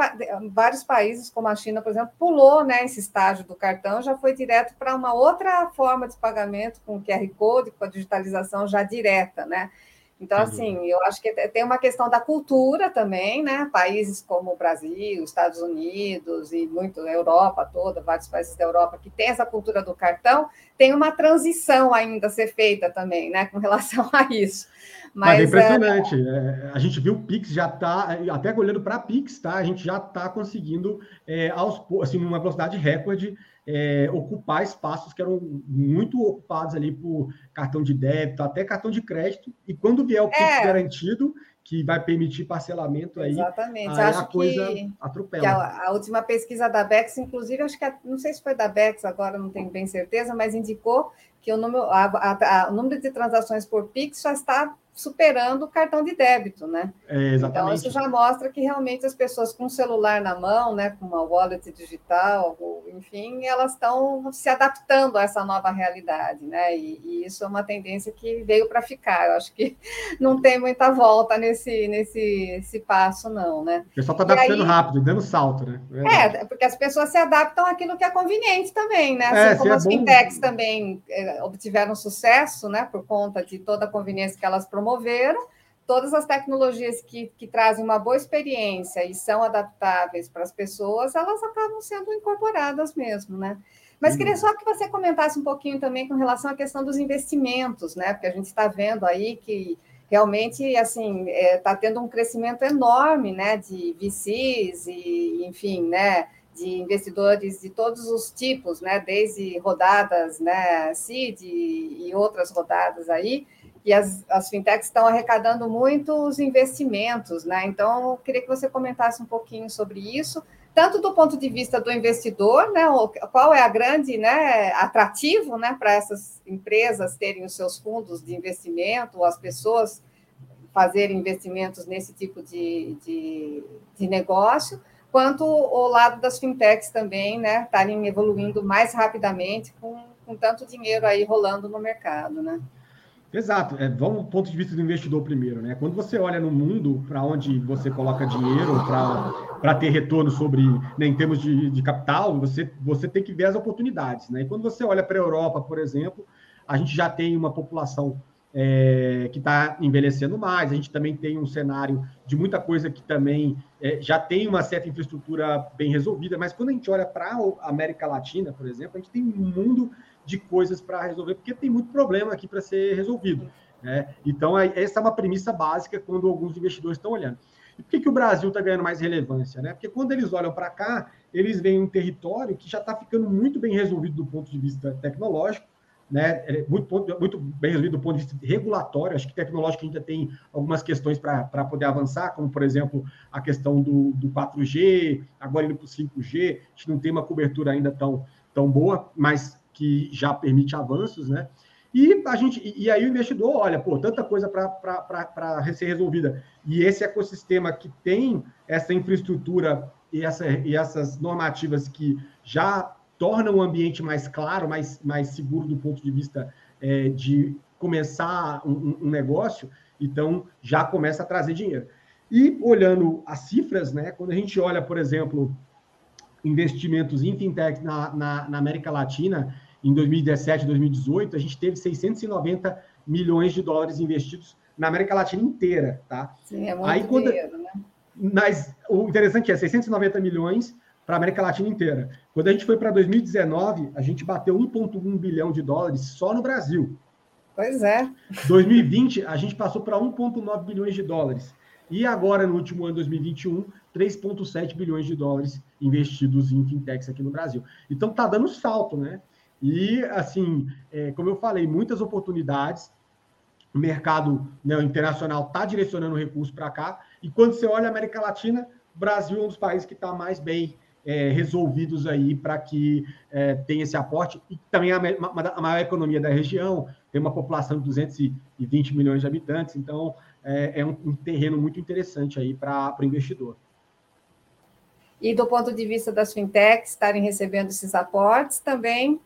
vários países, como a China, por exemplo, pulou né, esse estágio do cartão, já foi direto para uma outra forma de pagamento com QR Code, com a digitalização já direta, né? Então, assim, eu acho que tem uma questão da cultura também, né? Países como o Brasil, Estados Unidos e muito a Europa toda, vários países da Europa que tem essa cultura do cartão, tem uma transição ainda a ser feita também, né? Com relação a isso. Mas, Mas é impressionante. É... a gente viu o Pix já está, até olhando para Pix, tá? A gente já está conseguindo, é, aos, assim, numa velocidade recorde, é, ocupar espaços que eram muito ocupados ali por cartão de débito, até cartão de crédito. E quando vier o Pix é. garantido, que vai permitir parcelamento aí, Exatamente. aí Acho a coisa que, atropela. Que a, a, última pesquisa da Bex, inclusive, acho que a, não sei se foi da Bex, agora não tenho bem certeza, mas indicou que o número, a, o número de transações por Pix já está superando o cartão de débito, né? É, então, isso já mostra que realmente as pessoas com o celular na mão, né, com uma wallet digital, enfim, elas estão se adaptando a essa nova realidade, né? E, e isso é uma tendência que veio para ficar. Eu acho que não tem muita volta nesse, nesse esse passo, não, né? O pessoal está adaptando aí, rápido, dando salto, né? É, porque as pessoas se adaptam àquilo que é conveniente também, né? Assim é, como as é fintechs também é, obtiveram sucesso, né, por conta de toda a conveniência que elas promovem promoveram todas as tecnologias que, que trazem uma boa experiência e são adaptáveis para as pessoas, elas acabam sendo incorporadas mesmo, né? Mas uhum. queria só que você comentasse um pouquinho também com relação à questão dos investimentos, né? Porque a gente está vendo aí que realmente assim está é, tá tendo um crescimento enorme, né? De VCs e, enfim, né? De investidores de todos os tipos, né? Desde rodadas, né? Seed e outras rodadas aí e as, as fintechs estão arrecadando muitos investimentos, né? Então, eu queria que você comentasse um pouquinho sobre isso, tanto do ponto de vista do investidor, né? Qual é a grande né, atrativo né, para essas empresas terem os seus fundos de investimento, ou as pessoas fazerem investimentos nesse tipo de, de, de negócio, quanto o lado das fintechs também, né? Estarem evoluindo mais rapidamente com, com tanto dinheiro aí rolando no mercado, né? Exato. É, vamos ponto de vista do investidor primeiro, né? Quando você olha no mundo para onde você coloca dinheiro para ter retorno sobre, né, em termos de, de, capital, você, você tem que ver as oportunidades, né? E quando você olha para a Europa, por exemplo, a gente já tem uma população é, que está envelhecendo mais, a gente também tem um cenário de muita coisa que também é, já tem uma certa infraestrutura bem resolvida, mas quando a gente olha para a América Latina, por exemplo, a gente tem um mundo de coisas para resolver, porque tem muito problema aqui para ser resolvido. Né? Então, essa é uma premissa básica quando alguns investidores estão olhando. E por que, que o Brasil está ganhando mais relevância? Né? Porque quando eles olham para cá, eles veem um território que já está ficando muito bem resolvido do ponto de vista tecnológico, né? É muito, muito bem resolvido do ponto de vista regulatório. Acho que tecnológico ainda tem algumas questões para poder avançar, como, por exemplo, a questão do, do 4G, agora indo para o 5G. A gente não tem uma cobertura ainda tão, tão boa, mas que já permite avanços, né? E a gente e aí o investidor olha, pô, tanta coisa para ser resolvida. E esse ecossistema que tem essa infraestrutura e, essa, e essas normativas que já tornam o ambiente mais claro, mais, mais seguro do ponto de vista é, de começar um, um, negócio, então já começa a trazer dinheiro. E olhando as cifras, né, quando a gente olha, por exemplo, investimentos em fintech na, na, na América Latina, em 2017, 2018, a gente teve 690 milhões de dólares investidos na América Latina inteira, tá? Sim, é muito Aí, quando, dinheiro, né? Mas o interessante é 690 milhões para a América Latina inteira. Quando a gente foi para 2019, a gente bateu 1,1 bilhão de dólares só no Brasil. Pois é. 2020, a gente passou para 1,9 bilhões de dólares. E agora, no último ano, 2021, 3,7 bilhões de dólares investidos em fintechs aqui no Brasil. Então, está dando salto, né? E, assim, é, como eu falei, muitas oportunidades. O mercado né, internacional está direcionando recursos para cá. E quando você olha a América Latina, o Brasil é um dos países que está mais bem é, resolvidos aí para que é, tenha esse aporte. E também a, a, maior economia da região, tem uma população de 220 milhões de habitantes. Então, é, é um, um terreno muito interessante aí para o investidor. E do ponto de vista das fintechs estarem recebendo esses aportes, também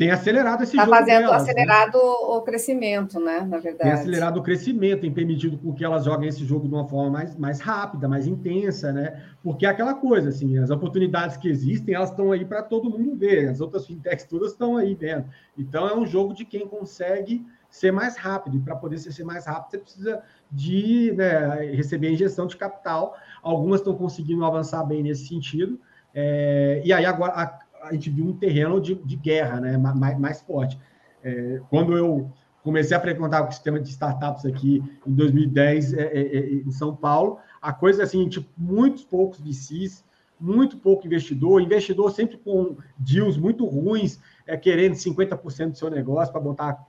tem acelerado esse tá jogo. Está fazendo delas, né? acelerado né? o crescimento, né? Na verdade. Tem acelerado o crescimento, tem permitido com que elas joguem esse jogo de uma forma mais, mais rápida, mais intensa, né? Porque é aquela coisa, assim, as oportunidades que existem, elas estão aí para todo mundo ver. As outras fintechs todas estão aí vendo. Então é um jogo de quem consegue ser mais rápido. E para poder ser mais rápido, você precisa de né, receber injeção de capital. Algumas estão conseguindo avançar bem nesse sentido. É, e aí agora a, a gente viu um terreno de, de guerra né, mais, mais forte. É, quando eu comecei a frequentar o sistema de startups aqui em 2010 é, é, é, em São Paulo, a coisa assim, tipo, muitos poucos VCs, muito pouco investidor, investidor sempre com deals muito ruins, é, querendo 50% do seu negócio para botar,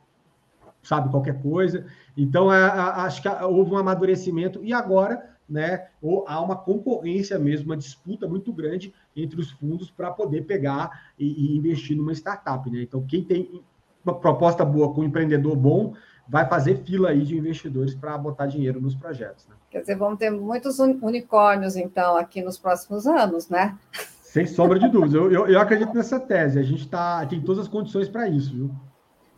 sabe, qualquer coisa. Então, é, acho que houve um amadurecimento e agora né, ou há uma concorrência mesmo, uma disputa muito grande entre os fundos para poder pegar e, e, investir numa startup. Né? Então, quem tem uma proposta boa com um empreendedor bom, vai fazer fila aí de investidores para botar dinheiro nos projetos. Né? Quer dizer, vamos ter muitos unicórnios, então, aqui nos próximos anos, né? Sem sombra de dúvida. Eu, eu, eu acredito nessa tese. A gente tá, tem todas as condições para isso, viu?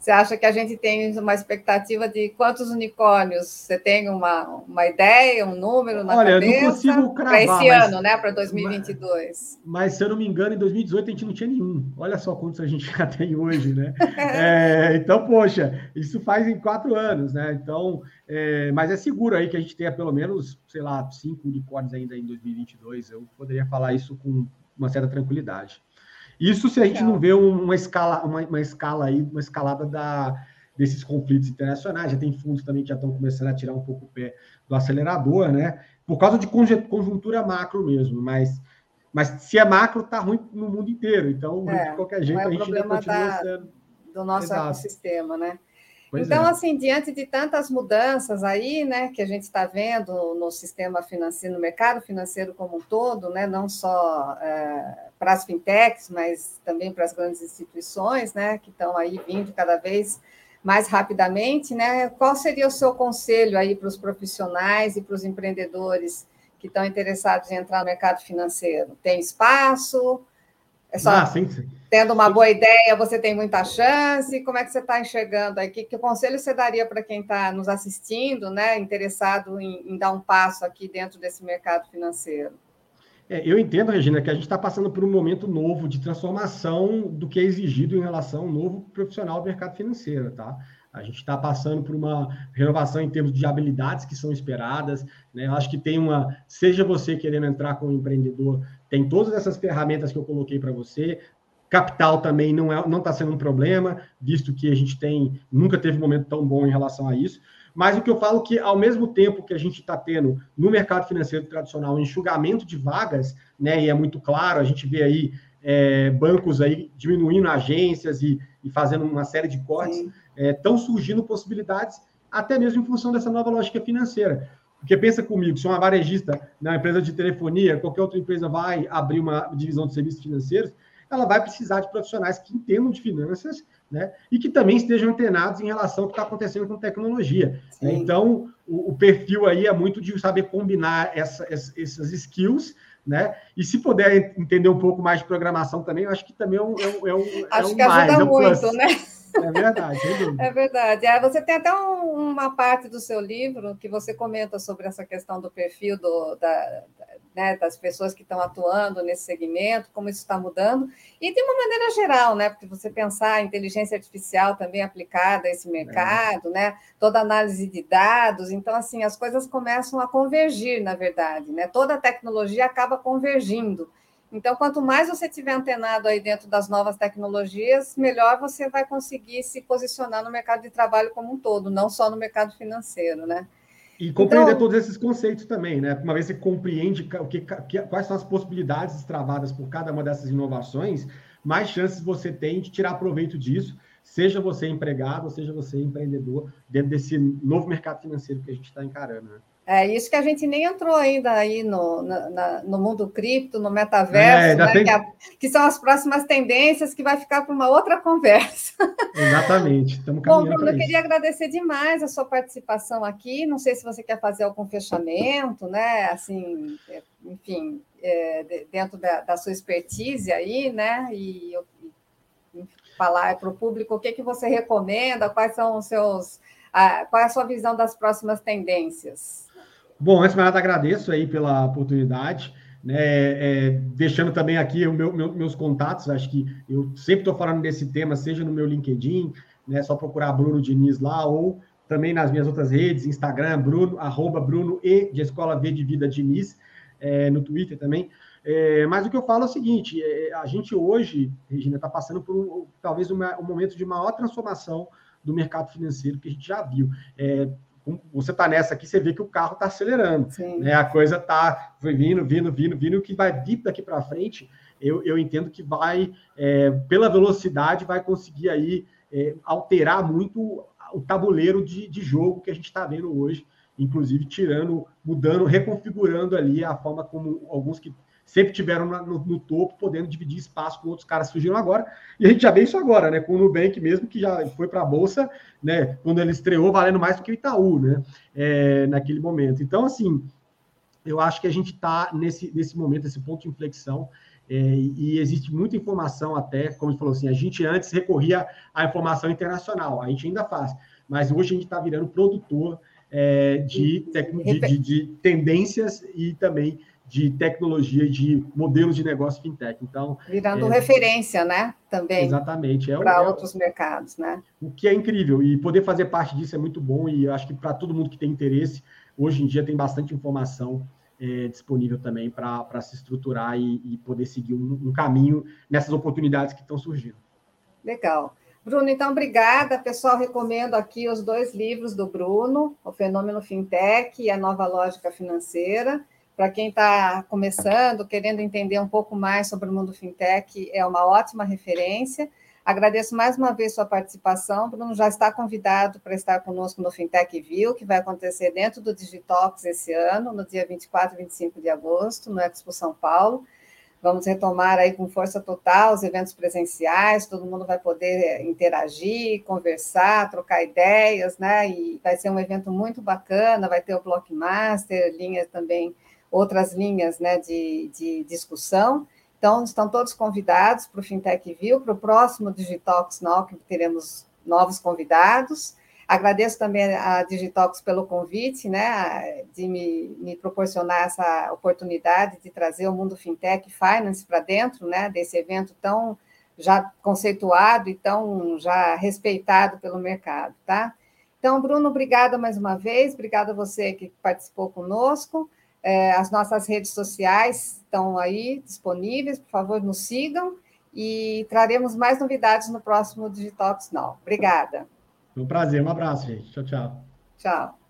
Você acha que a gente tem uma expectativa de quantos unicórnios? Você tem uma, uma ideia, um número na Olha, cabeça? Olha, eu não consigo cravar. Para esse mas, ano, né? Para 2022. Mas, mas, se eu não me engano, em 2018 a gente não tinha nenhum. Olha só quantos a gente já tem hoje, né? é, então, poxa, isso faz em quatro anos, né? Então, é, mas é seguro aí que a gente tenha pelo menos, sei lá, cinco unicórnios ainda em 2022. Eu poderia falar isso com uma certa tranquilidade. Isso se a gente não vê uma escala, uma, uma escala aí, uma escalada da, desses conflitos internacionais. Já tem fundos também que já estão começando a tirar um pouco o pé do acelerador, né? Por causa de conjuntura macro mesmo, mas, mas se é macro, tá ruim no mundo inteiro. Então, é, de qualquer jeito, é a gente ainda continua da, sendo. Do nosso Exato. ecossistema, né? Pois então, é. assim, diante de tantas mudanças aí, né, que a gente está vendo no sistema financeiro, no mercado financeiro como um todo, né, não só é, para as fintechs, mas também para as grandes instituições, né, que estão aí vindo cada vez mais rapidamente, né, qual seria o seu conselho aí para os profissionais e para os empreendedores que estão interessados em entrar no mercado financeiro? Tem espaço? É só ah, sim, sim. tendo uma boa ideia, você tem muita chance. Como é que você está enxergando aí? Que, que conselho você daria para quem está nos assistindo, né, interessado em, em, dar um passo aqui dentro desse mercado financeiro? É, eu entendo, Regina, que a gente está passando por um momento novo de transformação do que é exigido em relação ao novo profissional do mercado financeiro, tá? A gente está passando por uma renovação em termos de habilidades que são esperadas. Né? Eu acho que tem uma. Seja você querendo entrar como empreendedor, tem todas essas ferramentas que eu coloquei para você. Capital também não é, não está sendo um problema, visto que a gente tem nunca teve um momento tão bom em relação a isso. Mas o que eu falo é que, ao mesmo tempo que a gente está tendo no mercado financeiro tradicional um enxugamento de vagas, né, e é muito claro, a gente vê aí é, bancos aí diminuindo agências e, e, fazendo uma série de cortes, estão é, surgindo possibilidades, até mesmo em função dessa nova lógica financeira. Porque pensa comigo, se uma varejista, na empresa de telefonia, qualquer outra empresa vai abrir uma divisão de serviços financeiros, ela vai precisar de profissionais que entendam de finanças, né? E que também estejam antenados em relação ao que está acontecendo com tecnologia. Né? Então, o, o, perfil aí é muito de saber combinar essa, essas skills, né? E se puder entender um pouco mais de programação também, eu acho que também é um, é um, é um Acho é um que ajuda mais, muito, né? É verdade, É verdade. É, você tem até um, uma parte do seu livro que você comenta sobre essa questão do perfil do, da, né, das pessoas que estão atuando nesse segmento, como isso está mudando, e de uma maneira geral, né? Porque você pensar a inteligência artificial também aplicada a esse mercado, é. né? Toda análise de dados, então assim as coisas começam a convergir, na verdade, né? Toda a tecnologia acaba convergindo. Então, quanto mais você tiver antenado aí dentro das novas tecnologias, melhor você vai conseguir se posicionar no mercado de trabalho como um todo, não só no mercado financeiro, né? E compreender então, todos esses conceitos também, né? Uma vez que você compreende o que, quais são as possibilidades destravadas por cada uma dessas inovações, mais chances você tem de tirar proveito disso, seja você empregado, seja você empreendedor, dentro desse novo mercado financeiro que a gente está encarando. Né? É isso que a gente nem entrou ainda aí no, na, no mundo cripto, no metaverso, é, né? tem... que, a, que, são as próximas tendências que vai ficar para uma outra conversa. Exatamente. Estamos Bom, Bruno, eu queria agradecer demais a sua participação aqui. Não sei se você quer fazer algum fechamento, né? Assim, é, enfim, é, dentro da, da, sua expertise aí, né? E, e falar para o público o que, que você recomenda, quais são os seus. A, qual é a sua visão das próximas tendências? Bom, antes de nada, agradeço aí pela oportunidade. Né, é, deixando também aqui o meu, meu, meus contatos, acho que eu sempre estou falando desse tema, seja no meu LinkedIn, né, só procurar Bruno Diniz lá, ou também nas minhas outras redes, Instagram, Bruno, arroba Bruno e de Escola V de Vida Diniz, é, no Twitter também. É, mas o que eu falo é o seguinte: é, a gente hoje, Regina, está passando por um, talvez uma, um momento de maior transformação do mercado financeiro que a gente já viu. Você está nessa aqui, você vê que o carro está acelerando. Né? A coisa está vindo, vindo, vindo, vindo. O que vai vir daqui para frente, eu, eu entendo que vai, é, pela velocidade, vai conseguir aí é, alterar muito o tabuleiro de, de jogo que a gente está vendo hoje, inclusive tirando, mudando, reconfigurando ali a forma como alguns que sempre tiveram no, no, topo, podendo dividir espaço com outros caras que surgiram agora. E a gente já vê isso agora, né? Com o Nubank mesmo, que já foi para a Bolsa, né? Quando ele estreou, valendo mais do que o Itaú, né? É, naquele momento. Então, assim, eu acho que a gente está nesse, nesse momento, esse ponto de inflexão. É, e existe muita informação até, como você falou assim, a gente antes recorria à informação internacional, a gente ainda faz, mas hoje a gente está virando produtor é, de, de, de, de tendências e também de tecnologia, de modelos de negócio fintech. Então, virando é, referência, né? Também. Exatamente. É para é, outros mercados, né? O que é incrível e poder fazer parte disso é muito bom e acho que para todo mundo que tem interesse, hoje em dia tem bastante informação é, disponível também para se estruturar e, e poder seguir um, um caminho nessas oportunidades que estão surgindo. Legal. Bruno, então, obrigada. Pessoal, recomendo aqui os dois livros do Bruno, O Fenômeno Fintech e a Nova Lógica Financeira. Para quem está começando, querendo entender um pouco mais sobre o mundo fintech, é uma ótima referência. Agradeço mais uma vez sua participação. Bruno já está convidado para estar conosco no Fintech View, que vai acontecer dentro do Digitox esse ano, no dia 24 e 25 de agosto, no Expo São Paulo. Vamos retomar aí com força total os eventos presenciais, todo mundo vai poder interagir, conversar, trocar ideias, né? E vai ser um evento muito bacana, vai ter o Blockmaster, linhas também outras linhas né, de, de discussão. Então, estão todos convidados para o Fintech View, para o próximo Digitox Now, que teremos novos convidados. Agradeço também a Digitox pelo convite, né, de me, me, proporcionar essa oportunidade de trazer o mundo fintech finance para dentro, né, desse evento tão já conceituado e tão já respeitado pelo mercado, tá? Então, Bruno, obrigada mais uma vez, obrigada a você que participou conosco. É, as nossas redes sociais estão aí disponíveis, por favor, nos sigam e traremos mais novidades no próximo Digitox Now. Obrigada. Foi um prazer, um abraço, gente. Tchau, tchau. Tchau.